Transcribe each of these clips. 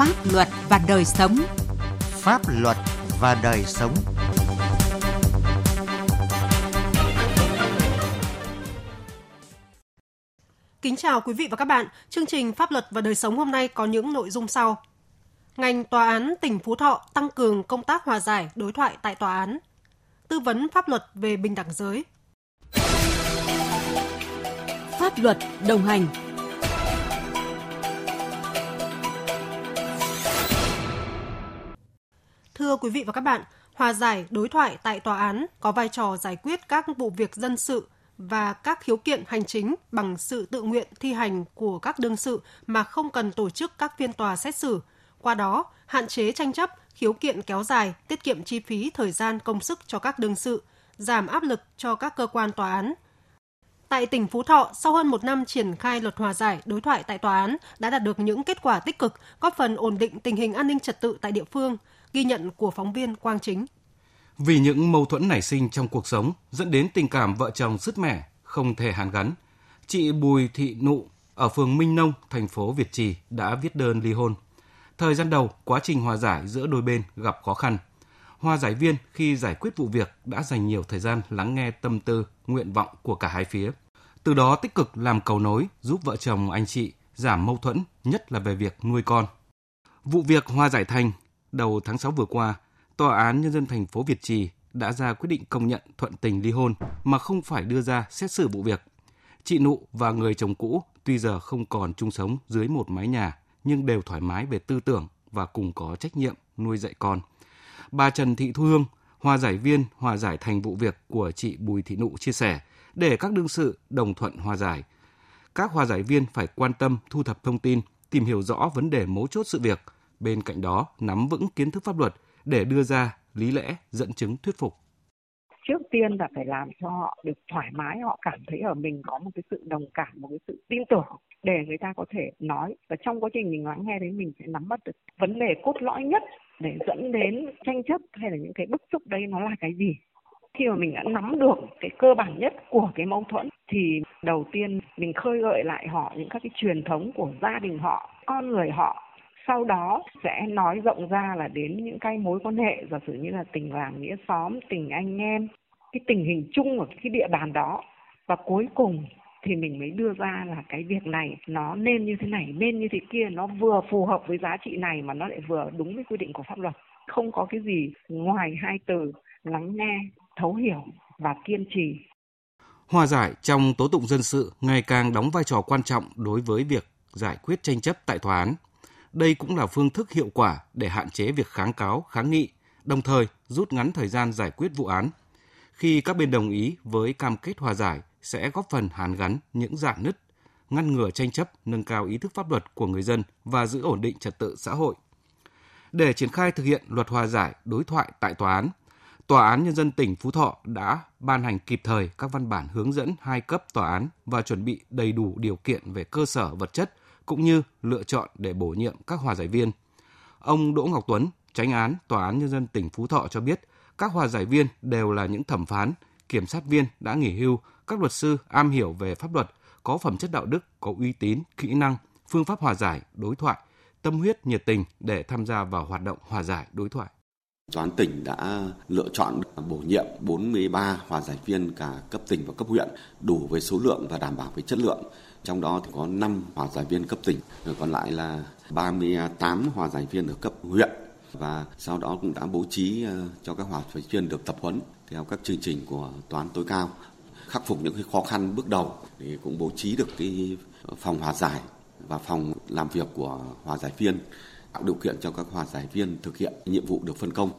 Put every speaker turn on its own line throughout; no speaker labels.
Pháp luật và đời sống.
Pháp luật và đời sống.
Kính chào quý vị và các bạn. Chương trình Pháp luật và đời sống hôm nay có những nội dung sau. Ngành tòa án tỉnh Phú Thọ tăng cường công tác hòa giải, đối thoại tại tòa án. Tư vấn pháp luật về bình đẳng giới.
Pháp luật đồng hành
quý vị và các bạn, hòa giải đối thoại tại tòa án có vai trò giải quyết các vụ việc dân sự và các khiếu kiện hành chính bằng sự tự nguyện thi hành của các đương sự mà không cần tổ chức các phiên tòa xét xử. Qua đó, hạn chế tranh chấp, khiếu kiện kéo dài, tiết kiệm chi phí, thời gian, công sức cho các đương sự, giảm áp lực cho các cơ quan tòa án. Tại tỉnh Phú Thọ, sau hơn một năm triển khai luật hòa giải đối thoại tại tòa án đã đạt được những kết quả tích cực, góp phần ổn định tình hình an ninh trật tự tại địa phương – Ghi nhận của phóng viên Quang Chính.
Vì những mâu thuẫn nảy sinh trong cuộc sống dẫn đến tình cảm vợ chồng sứt mẻ, không thể hàn gắn, chị Bùi Thị Nụ ở phường Minh Nông, thành phố Việt Trì đã viết đơn ly hôn. Thời gian đầu, quá trình hòa giải giữa đôi bên gặp khó khăn. Hòa giải viên khi giải quyết vụ việc đã dành nhiều thời gian lắng nghe tâm tư, nguyện vọng của cả hai phía. Từ đó tích cực làm cầu nối giúp vợ chồng anh chị giảm mâu thuẫn, nhất là về việc nuôi con. Vụ việc hòa giải thành đầu tháng 6 vừa qua, Tòa án Nhân dân thành phố Việt Trì đã ra quyết định công nhận thuận tình ly hôn mà không phải đưa ra xét xử vụ việc. Chị Nụ và người chồng cũ tuy giờ không còn chung sống dưới một mái nhà nhưng đều thoải mái về tư tưởng và cùng có trách nhiệm nuôi dạy con. Bà Trần Thị Thu Hương, hòa giải viên hòa giải thành vụ việc của chị Bùi Thị Nụ chia sẻ, để các đương sự đồng thuận hòa giải. Các hòa giải viên phải quan tâm thu thập thông tin, tìm hiểu rõ vấn đề mấu chốt sự việc – bên cạnh đó, nắm vững kiến thức pháp luật để đưa ra lý lẽ, dẫn chứng, thuyết phục.
Trước tiên là phải làm cho họ được thoải mái, họ cảm thấy ở mình có một cái sự đồng cảm, một cái sự tin tưởng để người ta có thể nói. Và trong quá trình mình lắng nghe đấy mình sẽ nắm bắt được vấn đề cốt lõi nhất để dẫn đến tranh chấp hay là những cái bức xúc đấy nó là cái gì. Khi mà mình đã nắm được cái cơ bản nhất của cái mâu thuẫn thì đầu tiên mình khơi gợi lại họ những các cái truyền thống của gia đình họ, con người họ sau đó sẽ nói rộng ra là đến những cái mối quan hệ, giả sử như là tình làng, nghĩa xóm, tình anh em, cái tình hình chung ở cái địa bàn đó. Và cuối cùng thì mình mới đưa ra là cái việc này nó nên như thế này, nên như thế kia, nó vừa phù hợp với giá trị này mà nó lại vừa đúng với quy định của pháp luật. Không có cái gì ngoài hai từ, lắng nghe, thấu hiểu và kiên trì.
Hòa giải trong tố tụng dân sự ngày càng đóng vai trò quan trọng đối với việc giải quyết tranh chấp tại tòa án đây cũng là phương thức hiệu quả để hạn chế việc kháng cáo, kháng nghị, đồng thời rút ngắn thời gian giải quyết vụ án. Khi các bên đồng ý với cam kết hòa giải sẽ góp phần hàn gắn những rạn nứt, ngăn ngừa tranh chấp, nâng cao ý thức pháp luật của người dân và giữ ổn định trật tự xã hội. Để triển khai thực hiện luật hòa giải đối thoại tại tòa án, Tòa án Nhân dân tỉnh Phú Thọ đã ban hành kịp thời các văn bản hướng dẫn hai cấp tòa án và chuẩn bị đầy đủ điều kiện về cơ sở vật chất cũng như lựa chọn để bổ nhiệm các hòa giải viên. Ông Đỗ Ngọc Tuấn, tránh án Tòa án Nhân dân tỉnh Phú Thọ cho biết, các hòa giải viên đều là những thẩm phán, kiểm sát viên đã nghỉ hưu, các luật sư am hiểu về pháp luật, có phẩm chất đạo đức, có uy tín, kỹ năng, phương pháp hòa giải, đối thoại, tâm huyết, nhiệt tình để tham gia vào hoạt động hòa giải, đối thoại.
Toán tỉnh đã lựa chọn bổ nhiệm 43 hòa giải viên cả cấp tỉnh và cấp huyện đủ về số lượng và đảm bảo về chất lượng. Trong đó thì có 5 hòa giải viên cấp tỉnh, rồi còn lại là 38 hòa giải viên ở cấp huyện. Và sau đó cũng đã bố trí ờ, cho các hòa giải viên được tập huấn theo các chương trình của toán tối cao khắc phục những cái khó khăn bước đầu thì cũng bố trí được cái phòng hòa giải và phòng làm việc của hòa giải viên tạo điều kiện cho các hòa giải viên thực hiện nhiệm vụ được phân công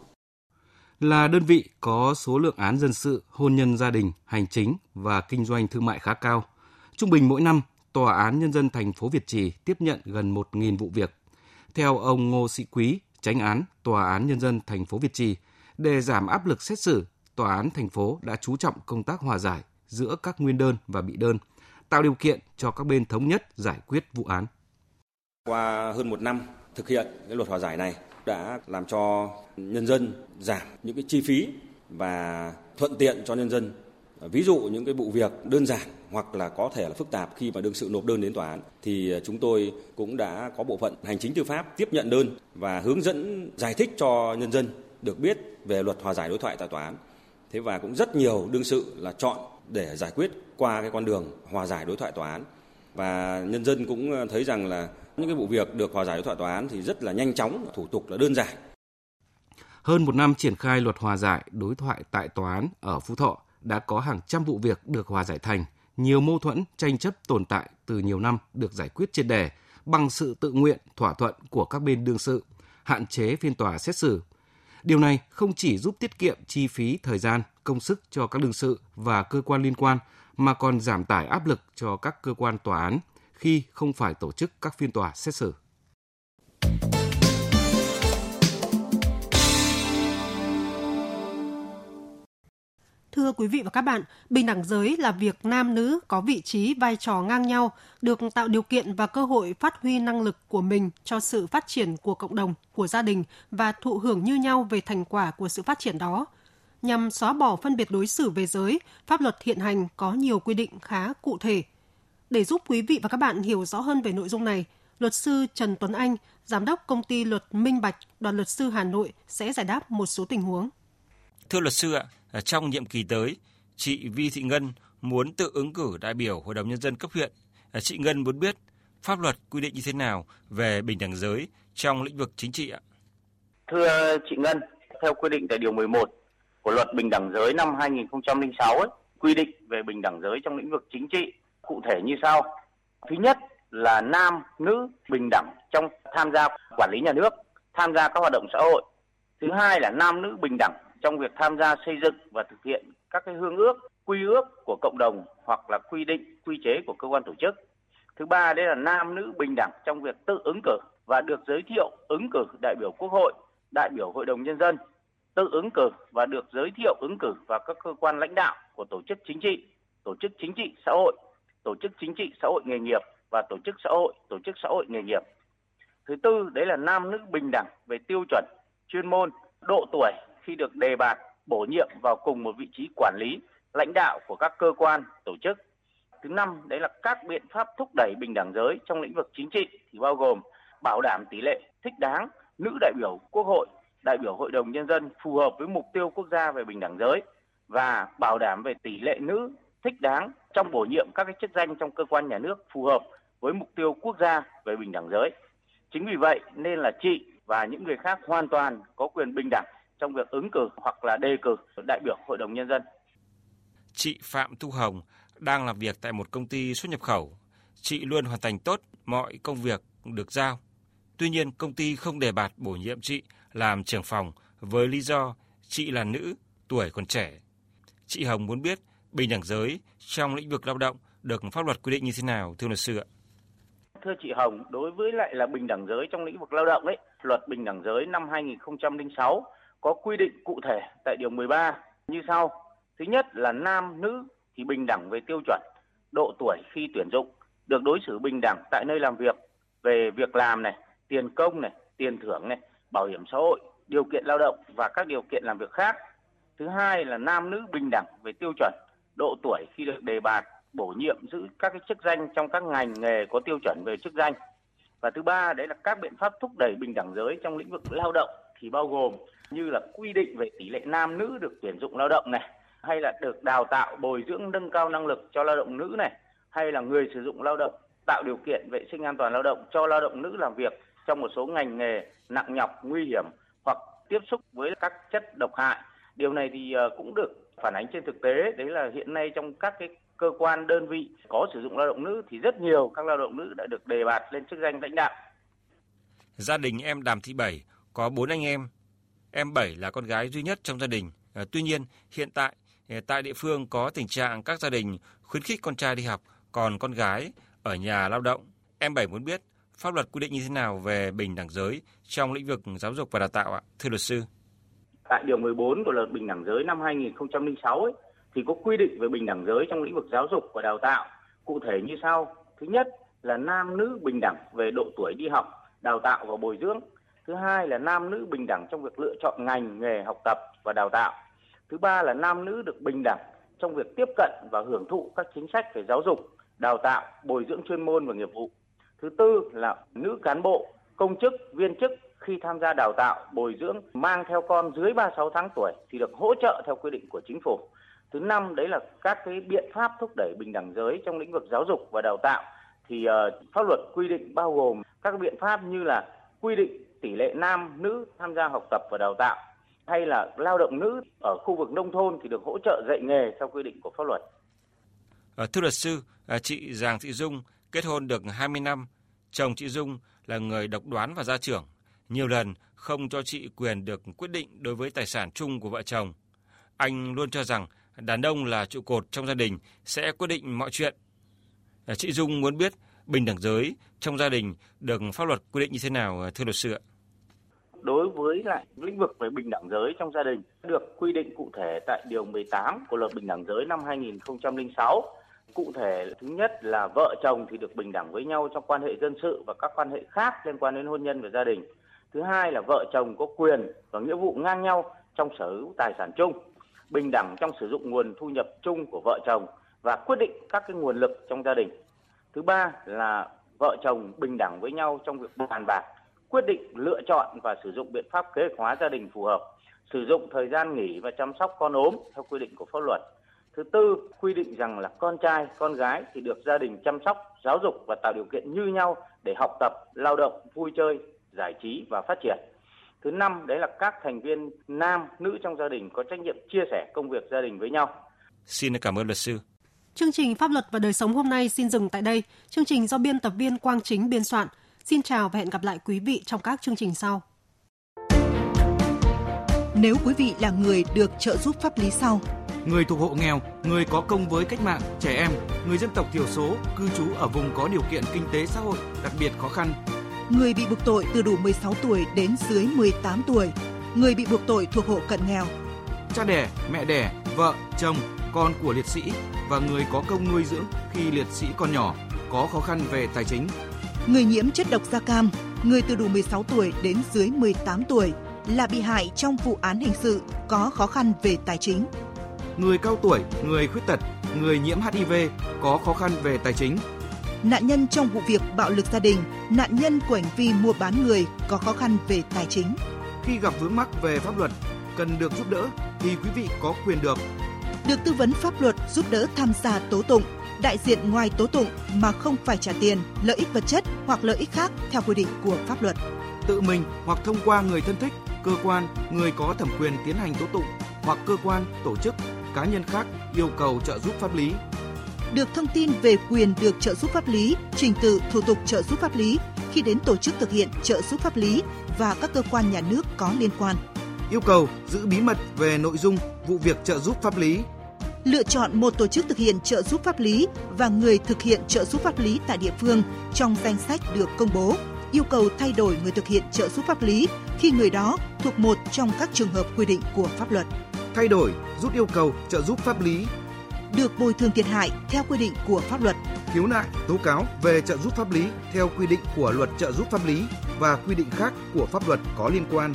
là đơn vị có số lượng án dân sự, hôn nhân gia đình, hành chính và kinh doanh thương mại khá cao. Trung bình mỗi năm, Tòa án Nhân dân thành phố Việt Trì tiếp nhận gần 1.000 vụ việc. Theo ông Ngô Sĩ Quý, tránh án Tòa án Nhân dân thành phố Việt Trì, để giảm áp lực xét xử, Tòa án thành phố đã chú trọng công tác hòa giải giữa các nguyên đơn và bị đơn, tạo điều kiện cho các bên thống nhất giải quyết vụ án.
Qua hơn một năm thực hiện cái luật hòa giải này đã làm cho nhân dân giảm những cái chi phí và thuận tiện cho nhân dân Ví dụ những cái vụ việc đơn giản hoặc là có thể là phức tạp khi mà đương sự nộp đơn đến tòa án, thì ờ, chúng tôi cũng đã có bộ phận hành chính tư pháp tiếp nhận đơn và hướng dẫn, giải thích cho nhân dân được biết về luật hòa giải đối thoại tại tòa án. Thế và cũng rất nhiều đương sự là chọn để giải quyết qua cái con đường hòa giải đối thoại tòa án và nhân dân cũng ờ, thấy rằng là những cái vụ việc được hòa giải đối thoại tòa án thì rất là nhanh chóng, thủ tục là đơn giản.
Hơn một năm triển khai luật hòa giải đối thoại tại tòa án ở Phú Thọ đã có hàng trăm vụ việc được hòa giải thành, nhiều mâu thuẫn, tranh chấp tồn tại từ nhiều năm được giải quyết triệt đề bằng sự tự nguyện, thỏa thuận của các bên đương sự, hạn chế phiên tòa xét xử. Điều này không chỉ giúp tiết kiệm chi phí thời gian, công sức cho các đương sự và cơ quan liên quan mà còn giảm tải áp lực cho các cơ quan tòa án khi không phải tổ chức các phiên tòa xét xử.
Thưa quý vị và các bạn, bình đẳng giới là việc nam nữ có vị trí vai trò ngang nhau, được tạo điều kiện và cơ hội phát huy năng lực của mình cho sự phát triển của cộng đồng, của gia đình và thụ hưởng như nhau về thành quả của sự phát triển đó. Nhằm xóa bỏ phân biệt đối xử về giới, pháp luật hiện hành có nhiều quy định khá cụ thể. Để giúp quý vị và các bạn hiểu rõ hơn về nội dung này, luật sư Trần Tuấn Anh, giám đốc công ty luật Minh Bạch, đoàn luật sư Hà Nội sẽ giải đáp một số tình huống.
Thưa luật sư ạ, trong nhiệm kỳ tới, chị Vi Thị Ngân muốn tự ứng cử đại biểu Hội đồng Nhân dân cấp huyện. Chị Ngân muốn biết pháp luật quy định như thế nào về bình đẳng giới trong lĩnh vực chính trị ạ?
Thưa chị Ngân, theo quy định tại Điều 11 của Luật Bình đẳng giới năm 2006 ấy, quy định về bình đẳng giới trong lĩnh vực chính trị cụ thể như sau. Thứ nhất là nam, nữ bình đẳng trong tham gia quản lý nhà nước, tham gia các hoạt động xã hội. Thứ hai là nam nữ bình đẳng trong việc tham gia xây dựng và thực hiện các cái hương ước, quy ước của cộng đồng hoặc là quy định, quy chế của cơ quan tổ chức. Thứ ba đây là nam nữ bình đẳng trong việc tự ứng cử và được giới thiệu ứng cử đại biểu Quốc hội, đại biểu Hội đồng nhân dân, tự ứng cử và được giới thiệu ứng cử vào các cơ quan lãnh đạo của tổ chức chính trị, tổ chức chính trị xã hội, tổ chức chính trị xã hội nghề nghiệp và tổ chức xã hội, tổ chức xã hội nghề nghiệp. Thứ tư đấy là nam nữ bình đẳng về tiêu chuẩn, chuyên môn, độ tuổi khi được đề bạt bổ nhiệm vào cùng một vị trí quản lý, lãnh đạo của các cơ quan, tổ chức. Thứ năm, đấy là các biện pháp thúc đẩy bình đẳng giới trong lĩnh vực chính trị thì bao gồm bảo đảm tỷ lệ thích đáng nữ đại biểu Quốc hội, đại biểu Hội đồng Nhân dân phù hợp với mục tiêu quốc gia về bình đẳng giới và bảo đảm về tỷ lệ nữ thích đáng trong bổ nhiệm các cái chức danh trong cơ quan nhà nước phù hợp với mục tiêu quốc gia về bình đẳng giới. Chính vì vậy nên là chị và những người khác hoàn toàn có quyền bình đẳng trong việc ứng cử hoặc là đề cử đại biểu Hội đồng Nhân dân.
Chị Phạm Thu Hồng đang làm việc tại một công ty xuất nhập khẩu. Chị luôn hoàn thành tốt mọi công việc được giao. Tuy nhiên, công ty không đề bạt bổ nhiệm chị làm trưởng phòng với lý do chị là nữ, tuổi còn trẻ. Chị Hồng muốn biết bình đẳng giới trong lĩnh vực lao động được pháp luật quy định như thế nào, thưa luật sư ạ?
Thưa chị Hồng, đối với lại là bình đẳng giới trong lĩnh vực lao động ấy, luật bình đẳng giới năm 2006 có quy định cụ thể tại điều 13 như sau. Thứ nhất là nam nữ thì bình đẳng về tiêu chuẩn, độ tuổi khi tuyển dụng, được đối xử bình đẳng tại nơi làm việc về việc làm này, tiền công này, tiền thưởng này, bảo hiểm xã hội, điều kiện lao động và các điều kiện làm việc khác. Thứ hai là nam nữ bình đẳng về tiêu chuẩn, độ tuổi khi được đề bạt, bổ nhiệm giữ các cái chức danh trong các ngành nghề có tiêu chuẩn về chức danh. Và thứ ba đấy là các biện pháp thúc đẩy bình đẳng giới trong lĩnh vực lao động thì bao gồm như là quy định về tỷ lệ nam nữ được tuyển dụng lao động này hay là được đào tạo bồi dưỡng nâng cao năng lực cho lao động nữ này hay là người sử dụng lao động tạo điều kiện vệ sinh an toàn lao động cho lao động nữ làm việc trong một số ngành nghề nặng nhọc nguy hiểm hoặc tiếp xúc với các chất độc hại điều này thì ờ, cũng được phản ánh trên thực tế đấy là hiện nay trong các cái cơ quan đơn vị có sử dụng lao động nữ thì rất nhiều các lao động nữ đã được đề bạt lên chức danh lãnh đạo.
Gia đình em Đàm Thị Bảy có bốn anh em Em Bảy là con gái duy nhất trong gia đình. À, tuy nhiên, hiện tại ờ, tại địa phương có tình trạng các gia đình khuyến khích con trai đi học, còn con gái ở nhà lao động. Em Bảy muốn biết pháp luật quy định như thế nào về bình đẳng giới trong lĩnh vực giáo dục và đào tạo ạ, thưa luật sư?
Tại điều 14 của luật bình đẳng giới năm 2006 ấy, thì có quy định về bình đẳng giới trong lĩnh vực giáo dục và đào tạo. Cụ thể như sau. Thứ nhất là nam nữ bình đẳng về độ tuổi đi học, đào tạo và bồi dưỡng thứ hai là nam nữ bình đẳng trong việc lựa chọn ngành nghề học tập và đào tạo thứ ba là nam nữ được bình đẳng trong việc tiếp cận và hưởng thụ các chính sách về giáo dục, đào tạo, bồi dưỡng chuyên môn và nghiệp vụ. Thứ tư là nữ cán bộ, công chức, viên chức khi tham gia đào tạo, bồi dưỡng mang theo con dưới 36 tháng tuổi thì được hỗ trợ theo quy định của chính phủ. Thứ năm đấy là các cái biện pháp thúc đẩy bình đẳng giới trong lĩnh vực giáo dục và đào tạo thì uh, pháp luật quy định bao gồm các biện pháp như là quy định tỷ lệ nam nữ tham gia học tập và đào tạo hay là lao động nữ ở khu vực nông thôn thì được hỗ trợ dạy nghề theo quy định của pháp luật.
Ờ, thưa luật sư, ờ, chị Giàng Thị Dung kết hôn được 20 năm, chồng chị Dung là người độc đoán và gia trưởng, nhiều lần không cho chị quyền được quyết định đối với tài sản chung của vợ chồng. Anh luôn cho rằng đàn ông là trụ cột trong gia đình sẽ quyết định mọi chuyện. À, chị Dung muốn biết bình đẳng giới trong gia đình được pháp luật quy định như thế nào à, thưa luật sư ạ?
đối với lại lĩnh vực về bình đẳng giới trong gia đình được quy định cụ thể tại điều 18 của luật bình đẳng giới năm 2006. Cụ thể thứ nhất là vợ chồng thì được bình đẳng với nhau trong quan hệ dân sự và các quan hệ khác liên quan đến hôn nhân và gia đình. Thứ hai là vợ chồng có quyền và nghĩa vụ ngang nhau trong sở hữu tài sản chung, bình đẳng trong sử dụng nguồn thu nhập chung của vợ chồng và quyết định các cái nguồn lực trong gia đình. Thứ ba là vợ chồng bình đẳng với nhau trong việc bàn bạc quyết định lựa chọn và sử dụng biện pháp kế hoạch hóa gia đình phù hợp, sử dụng thời gian nghỉ và chăm sóc con ốm theo quy định của pháp luật. Thứ tư, quy định rằng là con trai, con gái thì được gia đình chăm sóc, giáo dục và tạo điều kiện như nhau để học tập, lao động, vui chơi, giải trí và phát triển. Thứ năm, đấy là các thành viên nam, nữ trong gia đình có trách nhiệm chia sẻ công việc gia đình với nhau.
Xin cảm ơn luật sư.
Chương trình Pháp luật và đời sống hôm nay xin dừng tại đây. Chương trình do biên tập viên Quang Chính biên soạn. Xin chào và hẹn gặp lại quý vị trong các chương trình sau.
Nếu quý vị là người được trợ giúp pháp lý sau,
người thuộc hộ nghèo, người có công với cách mạng, trẻ em, người dân tộc thiểu số, cư trú ở vùng có điều kiện kinh tế xã hội đặc biệt khó khăn,
người bị buộc tội từ đủ 16 tuổi đến dưới 18 tuổi, người bị buộc tội thuộc hộ cận nghèo,
cha đẻ, mẹ đẻ, vợ, chồng, con của liệt sĩ và người có công nuôi dưỡng khi liệt sĩ còn nhỏ có khó khăn về tài chính.
Người nhiễm chất độc da cam, người từ đủ 16 tuổi đến dưới 18 tuổi là bị hại trong vụ án hình sự có khó khăn về tài chính.
Người cao tuổi, người khuyết tật, người nhiễm HIV có khó khăn về tài chính.
Nạn nhân trong vụ việc bạo lực gia đình, nạn nhân của hành vi mua bán người có khó khăn về tài chính.
Khi gặp vướng mắc về pháp luật, cần được giúp đỡ thì quý vị có quyền được
được tư vấn pháp luật giúp đỡ tham gia tố tụng đại diện ngoài tố tụng mà không phải trả tiền, lợi ích vật chất hoặc lợi ích khác theo quy định của pháp luật.
Tự mình hoặc thông qua người thân thích, cơ quan, người có thẩm quyền tiến hành tố tụng hoặc cơ quan, tổ chức, cá nhân khác yêu cầu trợ giúp pháp lý.
Được thông tin về quyền được trợ giúp pháp lý, trình tự thủ tục trợ giúp pháp lý khi đến tổ chức thực hiện trợ giúp pháp lý và các cơ quan nhà nước có liên quan.
Yêu cầu giữ bí mật về nội dung vụ việc trợ giúp pháp lý
lựa chọn một tổ chức thực hiện trợ giúp pháp lý và người thực hiện trợ giúp pháp lý tại địa phương trong danh sách được công bố, yêu cầu thay đổi người thực hiện trợ giúp pháp lý khi người đó thuộc một trong các trường hợp quy định của pháp luật.
Thay đổi, rút yêu cầu trợ giúp pháp lý
được bồi thường thiệt hại theo quy định của pháp luật.
Khiếu nại, tố cáo về trợ giúp pháp lý theo quy định của luật trợ giúp pháp lý và quy định khác của pháp luật có liên quan.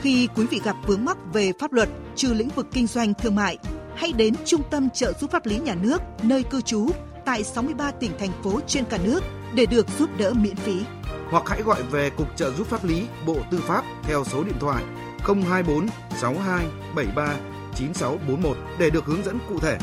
Khi quý vị gặp vướng mắc về pháp luật trừ lĩnh vực kinh doanh thương mại, hãy đến Trung tâm trợ giúp pháp lý nhà nước nơi cư trú tại 63 tỉnh thành phố trên cả nước để được giúp đỡ miễn phí.
Hoặc hãy gọi về Cục trợ giúp pháp lý Bộ Tư pháp theo số điện thoại 024 62 73 9641 để được hướng dẫn cụ thể.